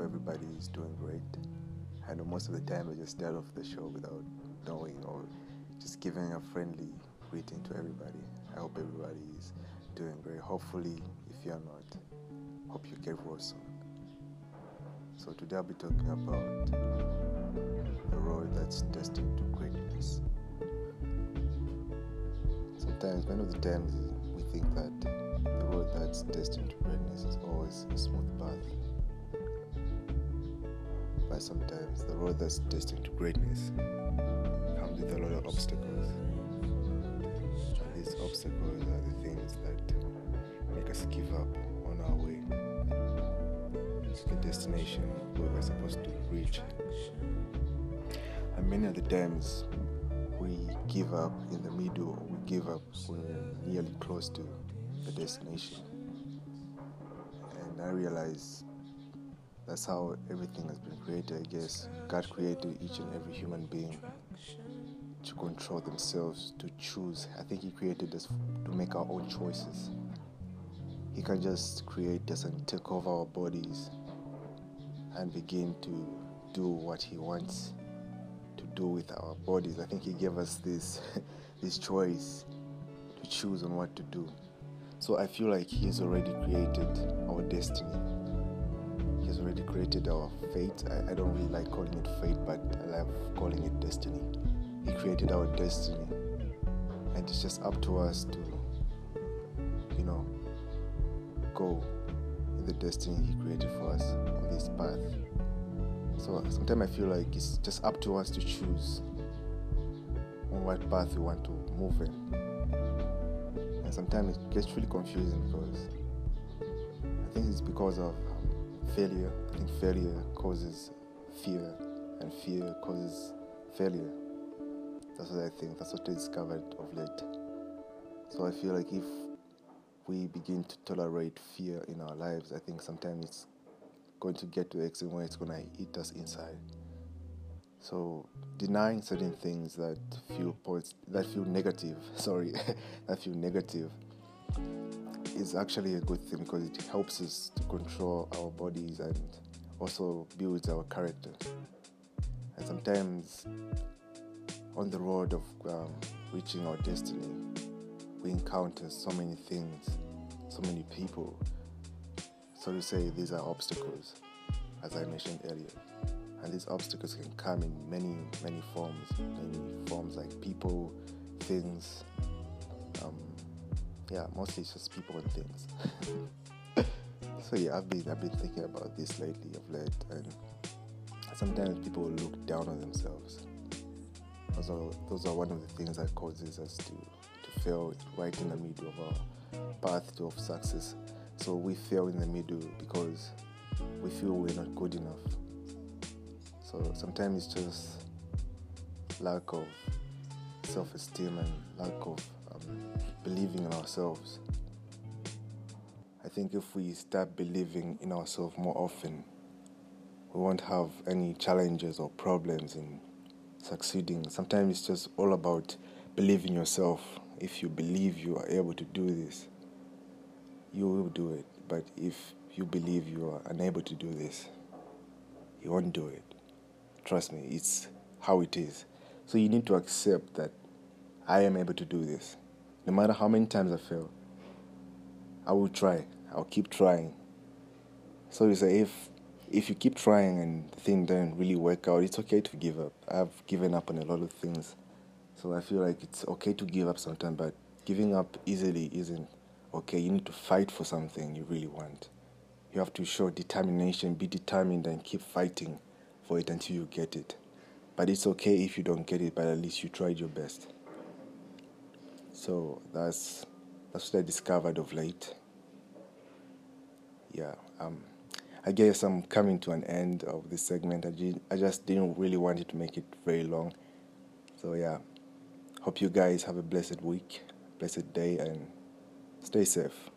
everybody is doing great. I know most of the time I just start off the show without knowing or just giving a friendly greeting to everybody. I hope everybody is doing great. Hopefully, if you're not, hope you get well soon. So today I'll be talking about the road that's destined to greatness. Sometimes, many of the times, we think that the road that's destined to greatness is always a smooth path. But sometimes the road that's destined to greatness comes with a lot of obstacles. And these obstacles are the things that make us give up on our way to the destination where we're supposed to reach. And many of the times we give up in the middle, we give up when we're nearly close to the destination. And I realize that's how everything has been created, I guess. God created each and every human being to control themselves, to choose. I think He created us to make our own choices. He can just create us and take over our bodies and begin to do what He wants to do with our bodies. I think He gave us this, this choice to choose on what to do. So I feel like He's already created our destiny. Already created our fate. I, I don't really like calling it fate, but I love calling it destiny. He created our destiny. And it's just up to us to, you know, go in the destiny He created for us on this path. So sometimes I feel like it's just up to us to choose on what path we want to move in. And sometimes it gets really confusing because I think it's because of failure. I think failure causes fear, and fear causes failure. That's what I think. That's what I discovered of late. So I feel like if we begin to tolerate fear in our lives, I think sometimes it's going to get to the extent where it's going to eat us inside. So denying certain things that feel points that feel negative, sorry, that feel negative, is actually a good thing because it helps us to control our bodies and also builds our character. And sometimes on the road of um, reaching our destiny, we encounter so many things, so many people. So to say, these are obstacles, as I mentioned earlier. And these obstacles can come in many, many forms, many forms like people, things. Um, yeah, mostly it's just people and things. so yeah, I've been I've been thinking about this lately of late, and sometimes people look down on themselves. Those are those are one of the things that causes us to to fail right in the middle of our path to of success. So we fail in the middle because we feel we're not good enough. So sometimes it's just lack of self-esteem and lack of believing in ourselves. I think if we start believing in ourselves more often, we won't have any challenges or problems in succeeding. Sometimes it's just all about believing yourself. If you believe you are able to do this, you will do it. But if you believe you are unable to do this, you won't do it. Trust me, it's how it is. So you need to accept that I am able to do this. No matter how many times I fail, I will try. I'll keep trying. So you say if if you keep trying and things don't really work out, it's okay to give up. I've given up on a lot of things. So I feel like it's okay to give up sometimes, but giving up easily isn't okay. You need to fight for something you really want. You have to show determination, be determined, and keep fighting for it until you get it. But it's okay if you don't get it, but at least you tried your best. So that's that's what I discovered of late. Yeah, um, I guess I'm coming to an end of this segment. I, ju- I just didn't really want it to make it very long. So yeah, hope you guys have a blessed week, blessed day, and stay safe.